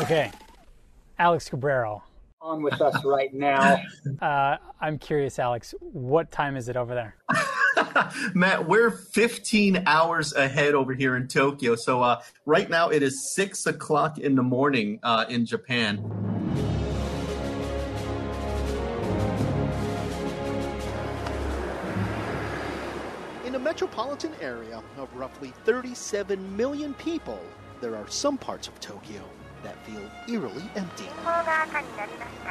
Okay, Alex Cabrero. On with us right now. Uh, I'm curious, Alex, what time is it over there? Matt, we're 15 hours ahead over here in Tokyo. So uh, right now it is six o'clock in the morning uh, in Japan. In a metropolitan area of roughly 37 million people, there are some parts of Tokyo that feel eerily empty.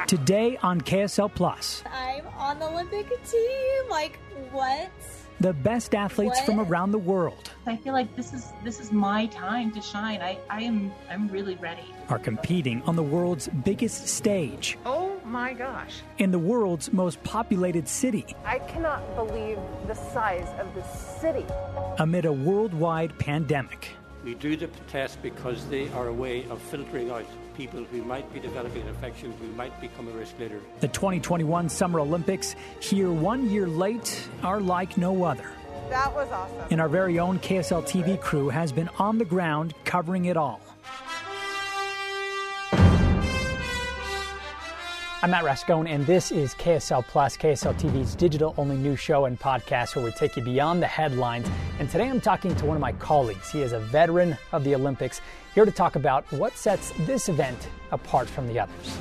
Today on KSL Plus, I'm on the Olympic team. Like, what? the best athletes What? from around the world I feel like this is this is my time to shine. I, I am I'm really ready. are competing on the world's biggest stage Oh my gosh. in the world's most populated city I cannot believe the size of this city. amid a worldwide pandemic. We do the test because they are a way of filtering out people who might be developing an infection, who might become a risk later. The 2021 Summer Olympics, here one year late, are like no other. That was awesome. And our very own KSL TV crew has been on the ground covering it all. I'm Matt Rascon, and this is KSL Plus, KSL TV's digital only news show and podcast where we take you beyond the headlines. And today I'm talking to one of my colleagues. He is a veteran of the Olympics, here to talk about what sets this event apart from the others.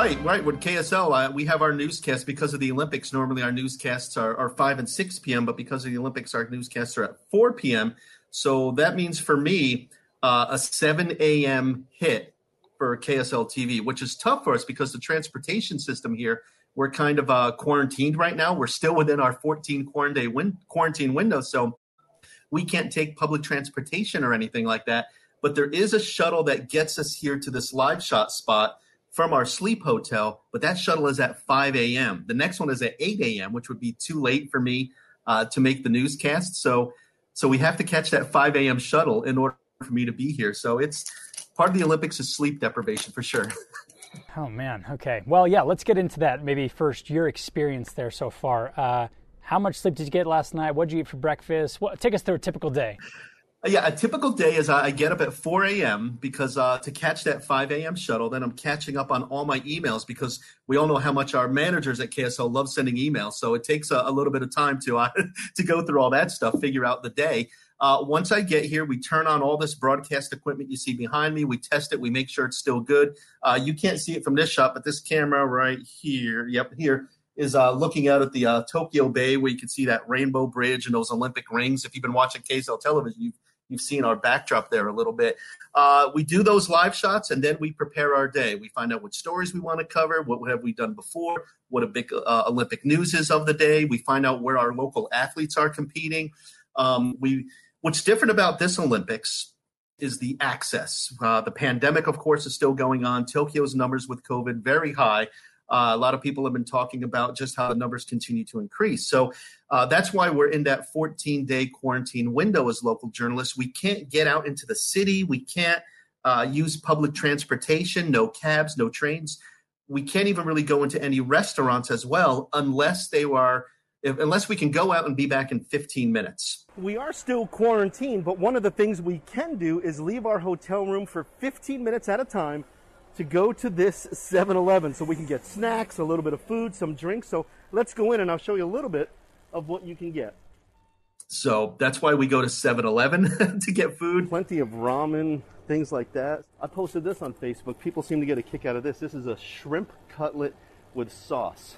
Right, right. With KSL, uh, we have our newscast because of the Olympics. Normally, our newscasts are, are 5 and 6 p.m., but because of the Olympics, our newscasts are at 4 p.m. So that means for me, uh, a 7 a.m. hit for KSL TV, which is tough for us because the transportation system here, we're kind of uh, quarantined right now. We're still within our 14 quarantine, win- quarantine window. So we can't take public transportation or anything like that. But there is a shuttle that gets us here to this live shot spot from our sleep hotel, but that shuttle is at 5 a.m. The next one is at 8 a.m., which would be too late for me uh, to make the newscast. So, so we have to catch that 5 a.m. shuttle in order for me to be here. So it's part of the Olympics is sleep deprivation for sure. Oh, man. Okay. Well, yeah, let's get into that. Maybe first, your experience there so far. Uh, how much sleep did you get last night? What did you eat for breakfast? What, take us through a typical day. Yeah, a typical day is I get up at 4 a.m. because uh, to catch that 5 a.m. shuttle. Then I'm catching up on all my emails because we all know how much our managers at KSL love sending emails. So it takes a, a little bit of time to uh, to go through all that stuff, figure out the day. Uh, once I get here, we turn on all this broadcast equipment you see behind me. We test it. We make sure it's still good. Uh, you can't see it from this shot, but this camera right here, yep, here is uh, looking out at the uh, Tokyo Bay where you can see that rainbow bridge and those Olympic rings. If you've been watching KSL television, you've you've seen our backdrop there a little bit. Uh, we do those live shots and then we prepare our day. We find out what stories we want to cover, what have we done before, what a big uh, Olympic news is of the day. We find out where our local athletes are competing. Um, we what's different about this Olympics is the access. Uh, the pandemic, of course, is still going on. Tokyo's numbers with COVID very high. Uh, a lot of people have been talking about just how the numbers continue to increase. So uh, that's why we're in that 14 day quarantine window as local journalists. We can't get out into the city. We can't uh, use public transportation, no cabs, no trains. We can't even really go into any restaurants as well unless they are. If, unless we can go out and be back in 15 minutes. We are still quarantined, but one of the things we can do is leave our hotel room for 15 minutes at a time to go to this 7 Eleven so we can get snacks, a little bit of food, some drinks. So let's go in and I'll show you a little bit of what you can get. So that's why we go to 7 Eleven to get food. Plenty of ramen, things like that. I posted this on Facebook. People seem to get a kick out of this. This is a shrimp cutlet with sauce.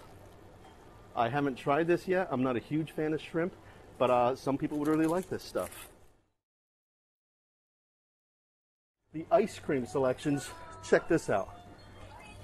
I haven't tried this yet. I'm not a huge fan of shrimp, but uh, some people would really like this stuff. The ice cream selections check this out.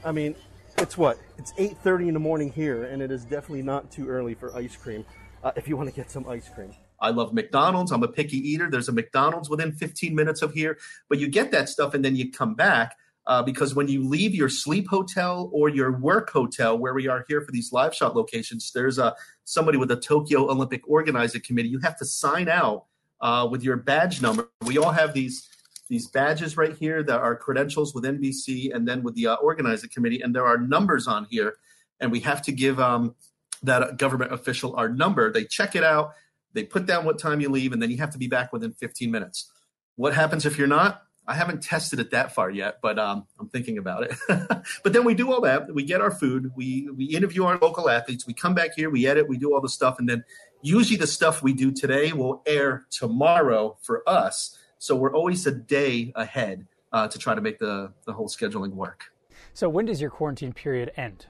I mean, it's what? It's 8:30 in the morning here, and it is definitely not too early for ice cream. Uh, if you want to get some ice cream. I love McDonald's. I'm a picky eater. There's a McDonald's within 15 minutes of here, but you get that stuff and then you come back uh, because when you leave your sleep hotel or your work hotel, where we are here for these live shot locations, there's a somebody with a Tokyo Olympic organizing committee. You have to sign out uh, with your badge number. We all have these these badges right here that are credentials with NBC and then with the uh, organizing committee, and there are numbers on here, and we have to give um, that government official our number. They check it out, they put down what time you leave, and then you have to be back within 15 minutes. What happens if you're not? I haven't tested it that far yet, but um, I'm thinking about it. but then we do all that. We get our food. We we interview our local athletes. We come back here. We edit. We do all the stuff, and then usually the stuff we do today will air tomorrow for us. So we're always a day ahead uh, to try to make the the whole scheduling work. So when does your quarantine period end?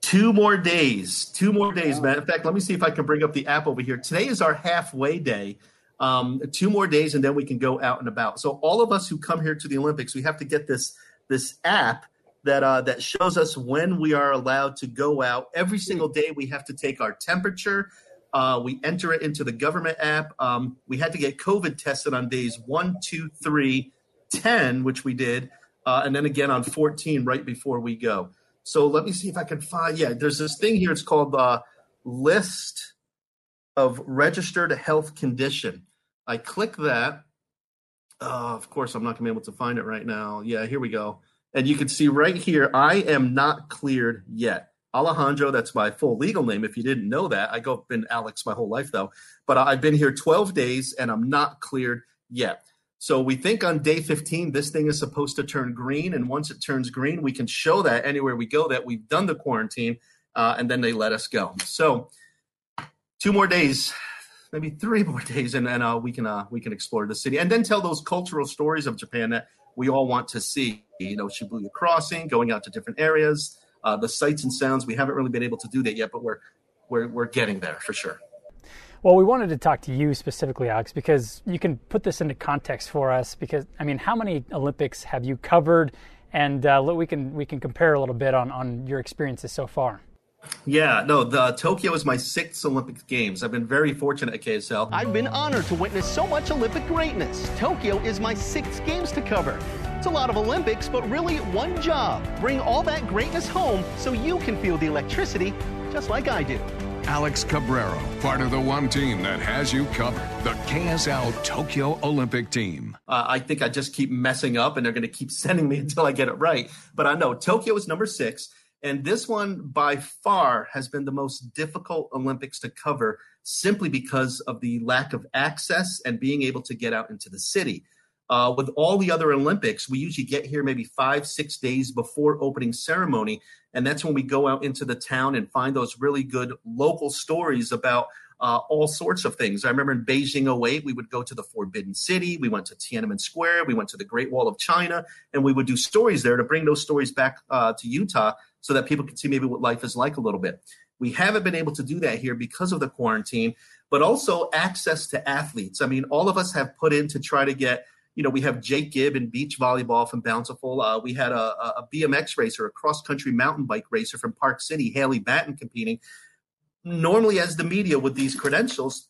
Two more days. Two more days, man. In fact, let me see if I can bring up the app over here. Today is our halfway day um, two more days, and then we can go out and about. So all of us who come here to the Olympics, we have to get this this app that uh, that shows us when we are allowed to go out. Every single day, we have to take our temperature. Uh, we enter it into the government app. Um, we had to get COVID tested on days one, two, three, 10, which we did, uh, and then again on 14 right before we go. So let me see if I can find. Yeah, there's this thing here. It's called the list of registered health condition. I click that. Uh, of course, I'm not going to be able to find it right now. Yeah, here we go. And you can see right here, I am not cleared yet. Alejandro, that's my full legal name. If you didn't know that, I go been Alex my whole life though. But I've been here 12 days and I'm not cleared yet. So we think on day 15, this thing is supposed to turn green. And once it turns green, we can show that anywhere we go that we've done the quarantine uh, and then they let us go. So two more days, maybe three more days, and then uh, we can uh, we can explore the city and then tell those cultural stories of Japan that we all want to see. You know, Shibuya Crossing, going out to different areas, uh, the sights and sounds. We haven't really been able to do that yet, but we're we're we're getting there for sure. Well, we wanted to talk to you specifically, Alex, because you can put this into context for us. Because I mean, how many Olympics have you covered? And uh, we can we can compare a little bit on on your experiences so far. Yeah, no, the Tokyo is my sixth Olympic Games. I've been very fortunate at KSL. I've been honored to witness so much Olympic greatness. Tokyo is my sixth Games to cover. It's a lot of Olympics, but really one job. Bring all that greatness home so you can feel the electricity just like I do. Alex Cabrero, part of the one team that has you covered, the KSL Tokyo Olympic team. Uh, I think I just keep messing up and they're going to keep sending me until I get it right. But I know Tokyo is number six. And this one, by far, has been the most difficult Olympics to cover simply because of the lack of access and being able to get out into the city. Uh, with all the other Olympics, we usually get here maybe five, six days before opening ceremony. And that's when we go out into the town and find those really good local stories about uh, all sorts of things. I remember in Beijing 08, we would go to the Forbidden City, we went to Tiananmen Square, we went to the Great Wall of China, and we would do stories there to bring those stories back uh, to Utah so that people can see maybe what life is like a little bit. We haven't been able to do that here because of the quarantine, but also access to athletes. I mean, all of us have put in to try to get, you know, we have Jake Gibb in beach volleyball from Bountiful. Uh, we had a, a BMX racer, a cross country mountain bike racer from Park City, Haley Batten, competing. Normally, as the media with these credentials,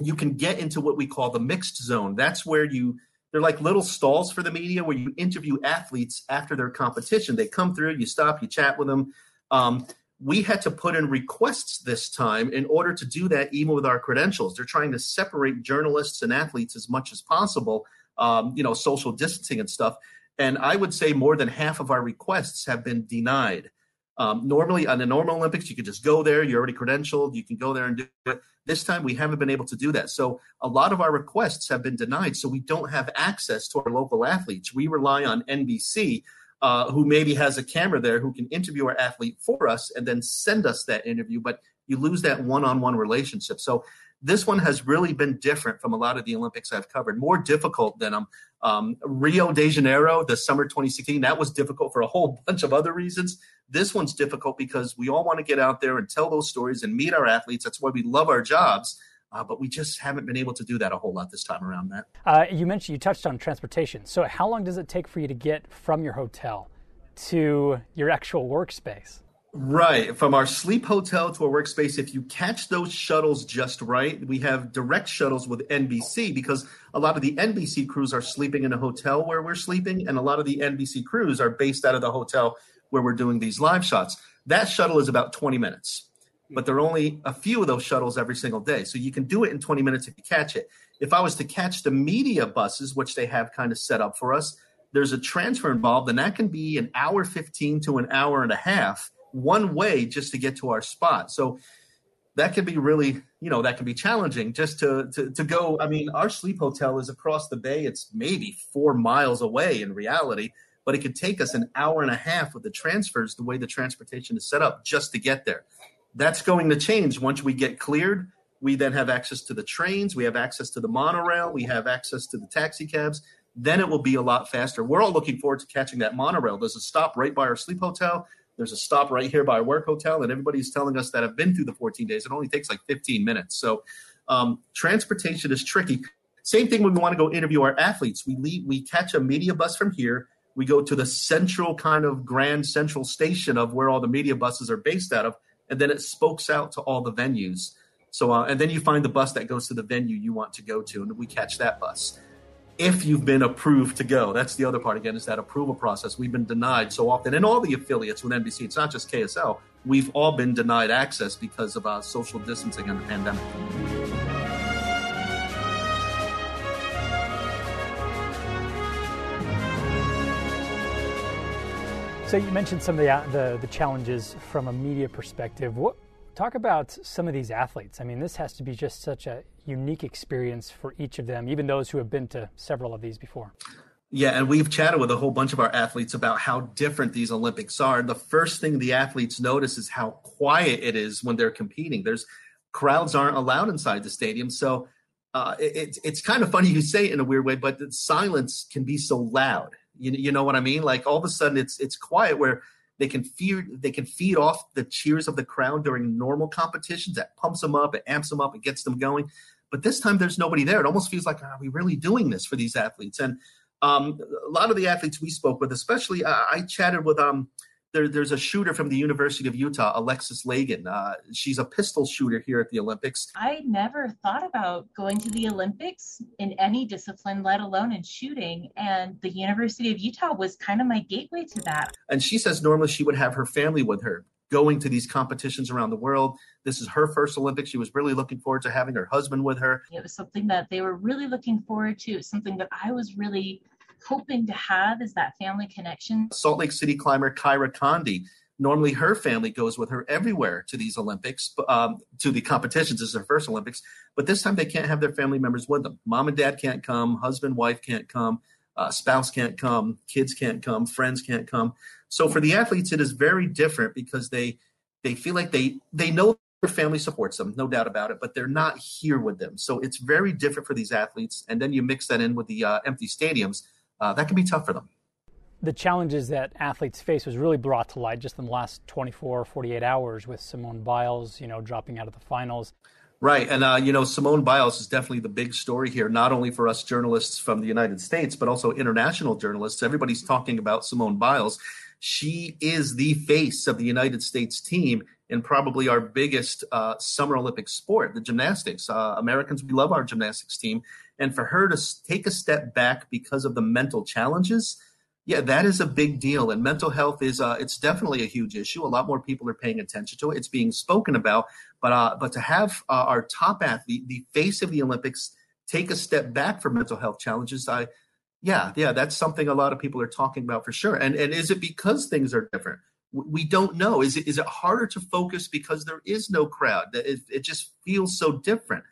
you can get into what we call the mixed zone. That's where you they're like little stalls for the media where you interview athletes after their competition. They come through, you stop, you chat with them. Um, we had to put in requests this time in order to do that, even with our credentials. They're trying to separate journalists and athletes as much as possible, um, you know, social distancing and stuff. And I would say more than half of our requests have been denied. Um, normally, on the normal Olympics, you could just go there. You're already credentialed. You can go there and do it. This time, we haven't been able to do that. So, a lot of our requests have been denied. So, we don't have access to our local athletes. We rely on NBC, uh, who maybe has a camera there who can interview our athlete for us and then send us that interview. But you lose that one on one relationship. So, this one has really been different from a lot of the Olympics I've covered, more difficult than um, um, Rio de Janeiro, the summer 2016. That was difficult for a whole bunch of other reasons. This one's difficult because we all want to get out there and tell those stories and meet our athletes. That's why we love our jobs. Uh, but we just haven't been able to do that a whole lot this time around, Matt. Uh, you mentioned you touched on transportation. So, how long does it take for you to get from your hotel to your actual workspace? Right. From our sleep hotel to our workspace, if you catch those shuttles just right, we have direct shuttles with NBC because a lot of the NBC crews are sleeping in a hotel where we're sleeping, and a lot of the NBC crews are based out of the hotel where we're doing these live shots. That shuttle is about 20 minutes, but there are only a few of those shuttles every single day. So you can do it in 20 minutes if you catch it. If I was to catch the media buses, which they have kind of set up for us, there's a transfer involved, and that can be an hour 15 to an hour and a half one way just to get to our spot. So that can be really, you know, that can be challenging just to, to, to go. I mean, our sleep hotel is across the bay. It's maybe four miles away in reality, but it could take us an hour and a half with the transfers, the way the transportation is set up just to get there. That's going to change once we get cleared. We then have access to the trains, we have access to the monorail, we have access to the taxi cabs. Then it will be a lot faster. We're all looking forward to catching that monorail. There's a stop right by our sleep hotel. There's a stop right here by our work hotel, and everybody's telling us that have been through the 14 days. It only takes like 15 minutes. So um, transportation is tricky. Same thing when we want to go interview our athletes. We leave, we catch a media bus from here. We go to the central kind of grand central station of where all the media buses are based out of, and then it spokes out to all the venues. So, uh, and then you find the bus that goes to the venue you want to go to, and we catch that bus if you've been approved to go. That's the other part again is that approval process. We've been denied so often, and all the affiliates with NBC. It's not just KSL. We've all been denied access because of uh, social distancing and the pandemic. So you mentioned some of the, uh, the, the challenges from a media perspective. What Talk about some of these athletes. I mean, this has to be just such a unique experience for each of them, even those who have been to several of these before. Yeah, and we've chatted with a whole bunch of our athletes about how different these Olympics are. The first thing the athletes notice is how quiet it is when they're competing. There's crowds aren't allowed inside the stadium, so uh, it, it's kind of funny you say it in a weird way, but silence can be so loud. You, you know what I mean? Like all of a sudden, it's it's quiet where they can feed they can feed off the cheers of the crowd during normal competitions. That pumps them up, it amps them up, it gets them going. But this time there's nobody there. It almost feels like are we really doing this for these athletes? And um, a lot of the athletes we spoke with, especially uh, I chatted with um, there, there's a shooter from the University of Utah, Alexis Lagan. Uh, she's a pistol shooter here at the Olympics. I never thought about going to the Olympics in any discipline, let alone in shooting. And the University of Utah was kind of my gateway to that. And she says normally she would have her family with her going to these competitions around the world. This is her first Olympics. She was really looking forward to having her husband with her. It was something that they were really looking forward to, something that I was really hoping to have is that family connection. Salt Lake City climber Kyra Condie. Normally, her family goes with her everywhere to these Olympics, um, to the competitions. This is her first Olympics, but this time they can't have their family members with them. Mom and dad can't come, husband, wife can't come, uh, spouse can't come, kids can't come, friends can't come. So for the athletes, it is very different because they they feel like they they know their family supports them, no doubt about it, but they're not here with them. So it's very different for these athletes. And then you mix that in with the uh, empty stadiums uh, that can be tough for them. The challenges that athletes face was really brought to light just in the last 24, 48 hours with Simone Biles, you know, dropping out of the finals. Right. And, uh, you know, Simone Biles is definitely the big story here, not only for us journalists from the United States, but also international journalists. Everybody's talking about Simone Biles. She is the face of the United States team in probably our biggest uh, summer Olympic sport, the gymnastics. Uh, Americans, we love our gymnastics team. And for her to take a step back because of the mental challenges, yeah, that is a big deal. And mental health is uh, it's definitely a huge issue. A lot more people are paying attention to it. It's being spoken about. But uh, but to have uh, our top athlete, the face of the Olympics, take a step back for mental health challenges, I yeah, yeah, that's something a lot of people are talking about for sure. And and is it because things are different? We don't know. Is it is it harder to focus because there is no crowd? It, it just feels so different.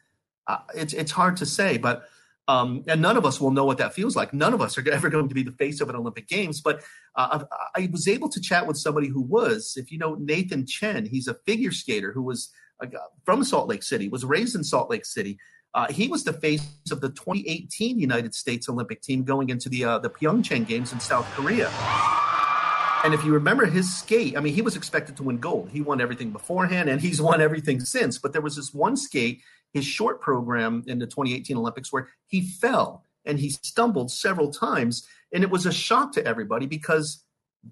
Uh, it's it's hard to say, but um, and none of us will know what that feels like. None of us are ever going to be the face of an Olympic Games. But uh, I, was able to chat with somebody who was, if you know Nathan Chen, he's a figure skater who was uh, from Salt Lake City, was raised in Salt Lake City. Uh, he was the face of the 2018 United States Olympic team going into the uh, the Pyeongchang Games in South Korea. And if you remember his skate, I mean, he was expected to win gold. He won everything beforehand and he's won everything since. But there was this one skate, his short program in the 2018 Olympics, where he fell and he stumbled several times. And it was a shock to everybody because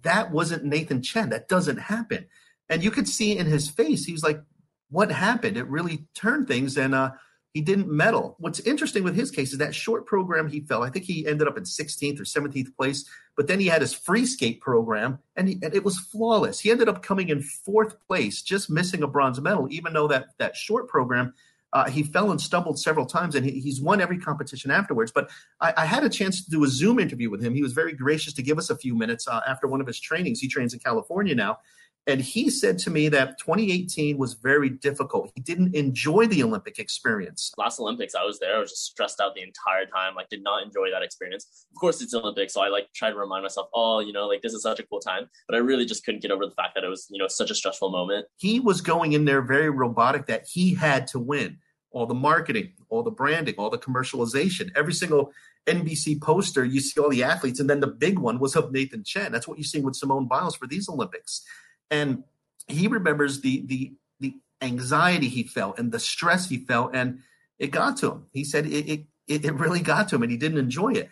that wasn't Nathan Chen. That doesn't happen. And you could see in his face, he's like, what happened? It really turned things. And, uh, he didn't medal. What's interesting with his case is that short program he fell. I think he ended up in 16th or 17th place, but then he had his free skate program and, he, and it was flawless. He ended up coming in fourth place, just missing a bronze medal, even though that, that short program, uh, he fell and stumbled several times and he, he's won every competition afterwards. But I, I, had a chance to do a Zoom interview with him. He was very gracious to give us a few minutes uh, after one of his trainings. He trains in California now. And he said to me that 2018 was very difficult. He didn't enjoy the Olympic experience. Last Olympics, I was there. I was just stressed out the entire time. Like, did not enjoy that experience. Of course, it's Olympics, so I like try to remind myself, oh, you know, like this is such a cool time. But I really just couldn't get over the fact that it was, you know, such a stressful moment. He was going in there very robotic that he had to win. All the marketing, all the branding, all the commercialization, every single NBC poster, you see all the athletes, and then the big one was of Nathan Chen. That's what you see with Simone Biles for these Olympics and he remembers the the the anxiety he felt and the stress he felt, and it got to him. He said it it, it really got to him, and he didn't enjoy it.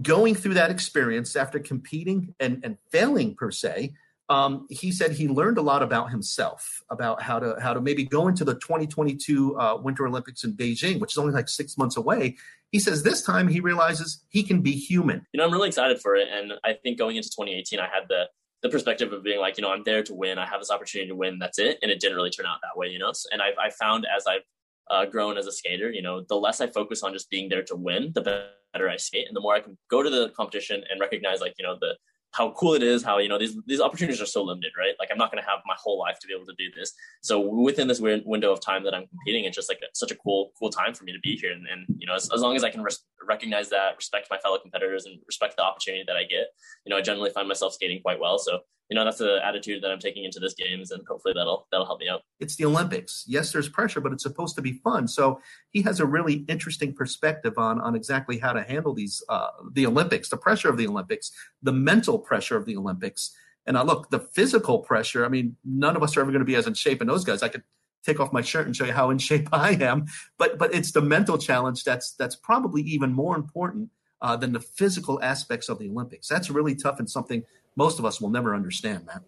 Going through that experience after competing and and failing per se, um, he said he learned a lot about himself, about how to how to maybe go into the 2022 uh, Winter Olympics in Beijing, which is only like six months away. He says this time he realizes he can be human. You know, I'm really excited for it, and I think going into 2018, I had the the perspective of being like, you know, I'm there to win. I have this opportunity to win. That's it. And it didn't really turn out that way, you know. And I've I found as I've uh, grown as a skater, you know, the less I focus on just being there to win, the better I skate, and the more I can go to the competition and recognize like you know the how cool it is, how you know these these opportunities are so limited, right? Like I'm not going to have my whole life to be able to do this. So within this window of time that I'm competing, it's just like such a cool cool time for me to be here. And, and you know, as, as, long as I can res- recognize that, respect my fellow competitors, and respect the opportunity that I get, you know, I generally find myself skating quite well. So you know that's the attitude that I'm taking into this games, and hopefully that'll that'll help me out. It's the Olympics. Yes, there's pressure, but it's supposed to be fun. So he has a really interesting perspective on on exactly how to handle these uh, the Olympics, the pressure of the Olympics, the mental pressure of the Olympics, and uh, look, the physical pressure. I mean, none of us are ever going to be as in shape in those guys. I could take off my shirt and show you how in shape I am, but but it's the mental challenge that's that's probably even more important uh, than the physical aspects of the Olympics. That's really tough and something most of us will never understand that.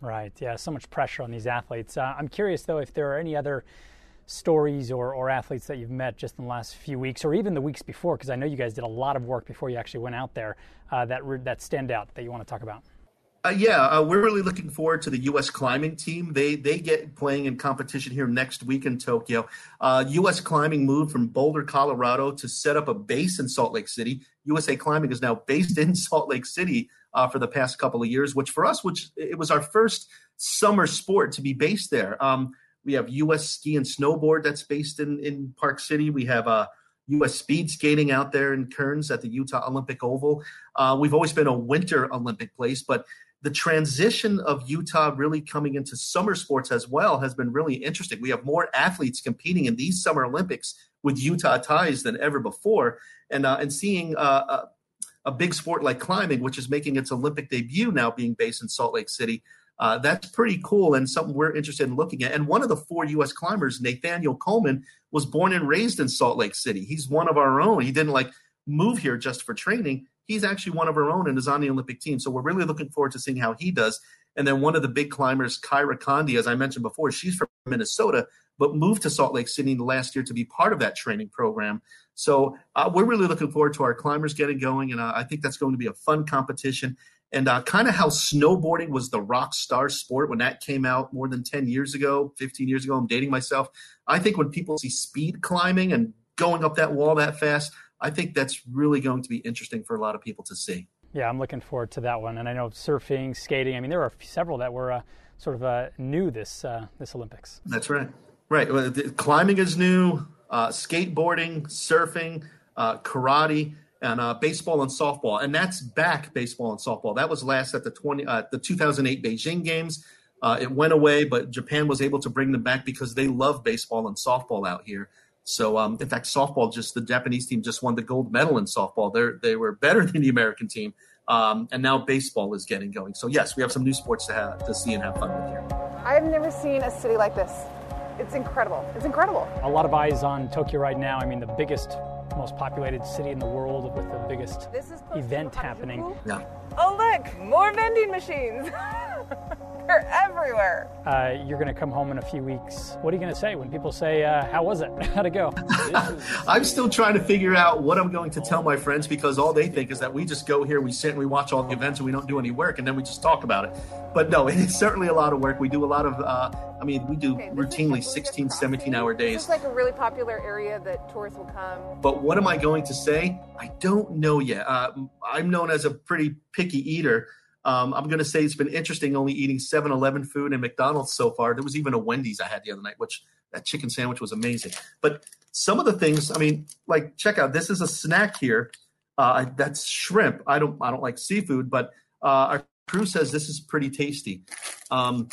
Right. Yeah. So much pressure on these athletes. Uh, I'm curious, though, if there are any other stories or, or athletes that you've met just in the last few weeks or even the weeks before, because I know you guys did a lot of work before you actually went out there uh, that, that stand out that you want to talk about. Uh, yeah, uh, we're really looking forward to the U.S. climbing team. They they get playing in competition here next week in Tokyo. Uh, U.S. climbing moved from Boulder, Colorado, to set up a base in Salt Lake City. USA Climbing is now based in Salt Lake City uh, for the past couple of years, which for us, which it was our first summer sport to be based there. Um, we have U.S. ski and snowboard that's based in in Park City. We have uh, U.S. speed skating out there in Kearns at the Utah Olympic Oval. Uh, we've always been a winter Olympic place, but the transition of Utah really coming into summer sports as well has been really interesting. We have more athletes competing in these Summer Olympics with Utah ties than ever before, and uh, and seeing uh, uh a big sport like climbing, which is making its Olympic debut now being based in Salt Lake City. Uh, that's pretty cool and something we're interested in looking at. And one of the four U.S. climbers, Nathaniel Coleman, was born and raised in Salt Lake City. He's one of our own. He didn't like move here just for training. He's actually one of our own and is on the Olympic team. So we're really looking forward to seeing how he does. And then one of the big climbers, Kyra Condie, as I mentioned before, she's from Minnesota, but moved to Salt Lake City last year to be part of that training program. So uh, we're really looking forward to our climbers getting going, and uh, I think that's going to be a fun competition. And uh, kind of how snowboarding was the rock star sport when that came out more than 10 years ago, 15 years ago. I'm dating myself. I think when people see speed climbing and going up that wall that fast, I think that's really going to be interesting for a lot of people to see. Yeah, I'm looking forward to that one. And I know surfing, skating. I mean, there are several that were uh, sort of uh, new this uh, this Olympics. That's right. Right. Well, climbing is new uh, skateboarding, surfing, uh, karate, and uh, baseball and softball. And that's back baseball and softball. That was last at the 20, uh, the 2008 Beijing Games. Uh, it went away, but Japan was able to bring them back because they love baseball and softball out here. So, um, in fact, softball just the Japanese team just won the gold medal in softball. They they were better than the American team Um, and now baseball is getting going. So yes, we have some new sports to have to see and have fun with here. I've never seen a city like this. It's incredible. It's incredible. A lot of eyes on Tokyo right now. I mean, the biggest, most populated city in the world with the biggest event happening. Yeah. Oh, look, more vending machines. They're everywhere. Uh, you're going to come home in a few weeks. What are you going to say when people say, uh, How was it? How'd it go? I'm still trying to figure out what I'm going to tell my friends because all they think is that we just go here, we sit and we watch all the events and we don't do any work and then we just talk about it. But no, it's certainly a lot of work. We do a lot of, uh, I mean, we do Okay, routinely 16, 17 hour days. is like a really popular area that tourists will come. But what am I going to say? I don't know yet. Uh, I'm known as a pretty picky eater. Um, I'm going to say it's been interesting only eating 7 Eleven food and McDonald's so far. There was even a Wendy's I had the other night, which that chicken sandwich was amazing. But some of the things, I mean, like check out this is a snack here. Uh, that's shrimp. I don't I don't like seafood, but uh, our crew says this is pretty tasty. Um,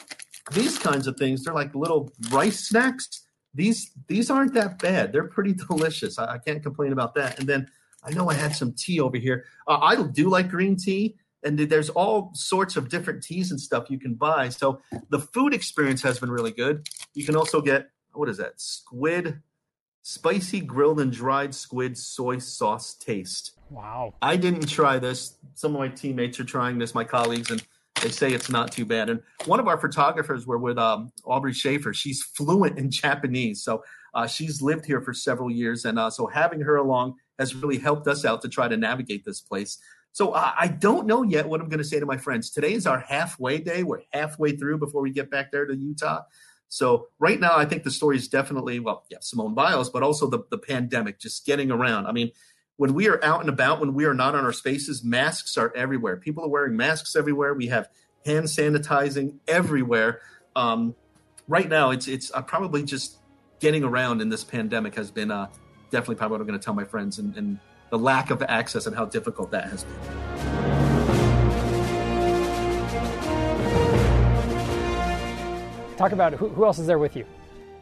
these kinds of things, they're like little rice snacks. These these aren't that bad. They're pretty delicious. I, I can't complain about that. And then I know I had some tea over here. Uh, I do like green tea, and there's all sorts of different teas and stuff you can buy. So the food experience has been really good. You can also get what is that? Squid, spicy grilled and dried squid soy sauce taste. Wow. I didn't try this. Some of my teammates are trying this, my colleagues, and they say it's not too bad. And one of our photographers were with um, Aubrey Schaefer. She's fluent in Japanese, so uh, she's lived here for several years, and uh, so having her along has really helped us out to try to navigate this place. So I don't know yet what I'm going to say to my friends. Today is our halfway day. We're halfway through before we get back there to Utah. So right now, I think the story is definitely well, yeah, Simone Biles, but also the the pandemic, just getting around. I mean, when we are out and about, when we are not on our spaces, masks are everywhere. People are wearing masks everywhere. We have hand sanitizing everywhere. Um, right now, it's it's uh, probably just getting around in this pandemic has been uh, definitely probably what I'm going to tell my friends and, and the lack of access and how difficult that has been. Talk about who, who else is there with you?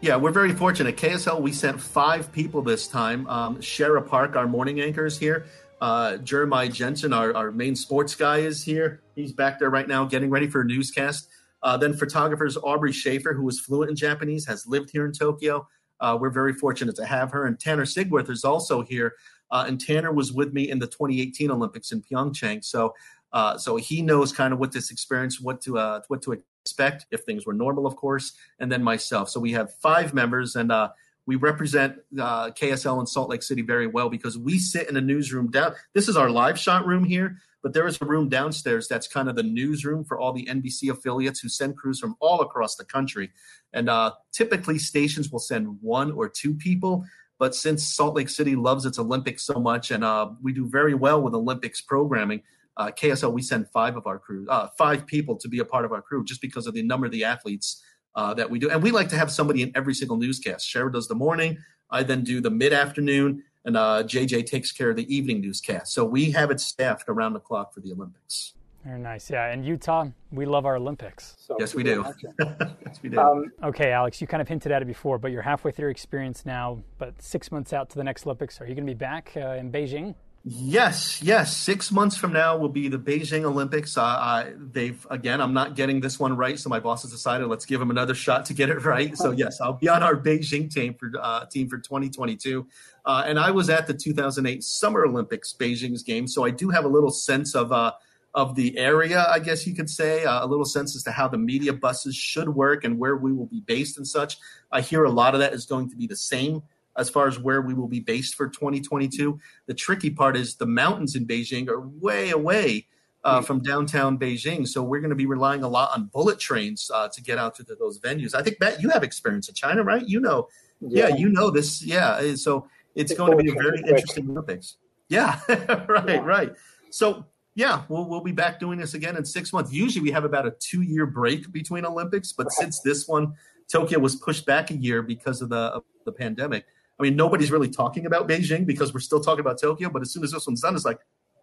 Yeah, we're very fortunate. KSL, we sent five people this time. Um, Shara Park, our morning anchor, is here. Uh, Jeremiah Jensen, our, our main sports guy, is here. He's back there right now getting ready for a newscast. Uh, then photographers Aubrey Schaefer, who is fluent in Japanese, has lived here in Tokyo. Uh, we're very fortunate to have her. And Tanner Sigworth is also here. Uh, and Tanner was with me in the 2018 Olympics in Pyeongchang. So, uh, so he knows kind of what this experience, what to uh, what to expect if things were normal, of course. And then myself. So we have five members, and uh, we represent uh, KSL in Salt Lake City very well because we sit in a newsroom down. This is our live shot room here, but there is a room downstairs that's kind of the newsroom for all the NBC affiliates who send crews from all across the country. And uh, typically, stations will send one or two people. But since Salt Lake City loves its Olympics so much, and uh, we do very well with Olympics programming, uh, KSL we send five of our crew, uh, five people to be a part of our crew, just because of the number of the athletes uh, that we do. And we like to have somebody in every single newscast. Shara does the morning, I then do the mid afternoon, and uh, JJ takes care of the evening newscast. So we have it staffed around the clock for the Olympics. Very nice. Yeah. And Utah, we love our Olympics. So yes, we do. yes, we do. Um, Okay, Alex, you kind of hinted at it before, but you're halfway through your experience now, but six months out to the next Olympics. Are you going to be back uh, in Beijing? Yes, yes. Six months from now will be the Beijing Olympics. Uh, I, they've again, I'm not getting this one right, so my boss has decided let's give him another shot to get it right. So yes, I'll be on our Beijing team for uh, team for 2022. Uh, and I was at the 2008 Summer Olympics Beijing's game, so I do have a little sense of uh, of the area, I guess you could say, uh, a little sense as to how the media buses should work and where we will be based and such. I hear a lot of that is going to be the same as far as where we will be based for 2022. The tricky part is the mountains in Beijing are way away uh, from downtown Beijing, so we're going to be relying a lot on bullet trains uh, to get out to those venues. I think Matt, you have experience in China, right? You know, yeah, Yeah. you know this, yeah. So it's It's going to be a very interesting Olympics. Yeah, right, right. So yeah, we'll we'll be back doing this again in six months. Usually we have about a two year break between Olympics, but since this one, Tokyo was pushed back a year because of the of the pandemic. I mean, nobody's really talking about Beijing because we're still talking about Tokyo. But as soon as this one's done, it's like,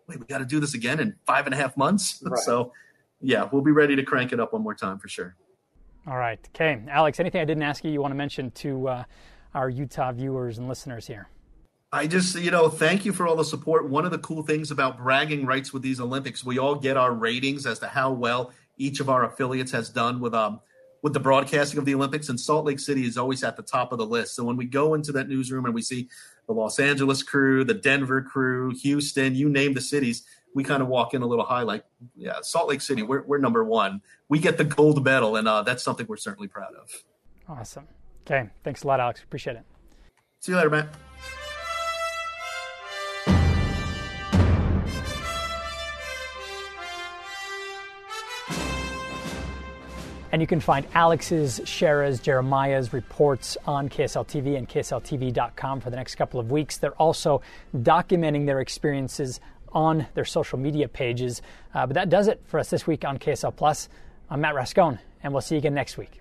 wait, we got to do this again in five and a half months. Right. So, yeah, we'll be ready to crank it up one more time for sure. All right. Okay. Alex, anything I didn't ask you you want to mention to uh, our Utah viewers and listeners here? I just, you know, thank you for all the support. One of the cool things about bragging rights with these Olympics, we all get our ratings as to how well each of our affiliates has done with um with the broadcasting of the Olympics, and Salt Lake City is always at the top of the list. So when we go into that newsroom and we see the Los Angeles crew, the Denver crew, Houston, you name the cities, we kind of walk in a little high, like, yeah, Salt Lake City, we're, we're number one. We get the gold medal, and uh, that's something we're certainly proud of. Awesome. Okay. Thanks a lot, Alex. Appreciate it. See you later, Matt. And you can find Alex's, Shara's, Jeremiah's reports on KSL TV and KSLTV.com for the next couple of weeks. They're also documenting their experiences on their social media pages. Uh, but that does it for us this week on KSL Plus. I'm Matt Rascon, and we'll see you again next week.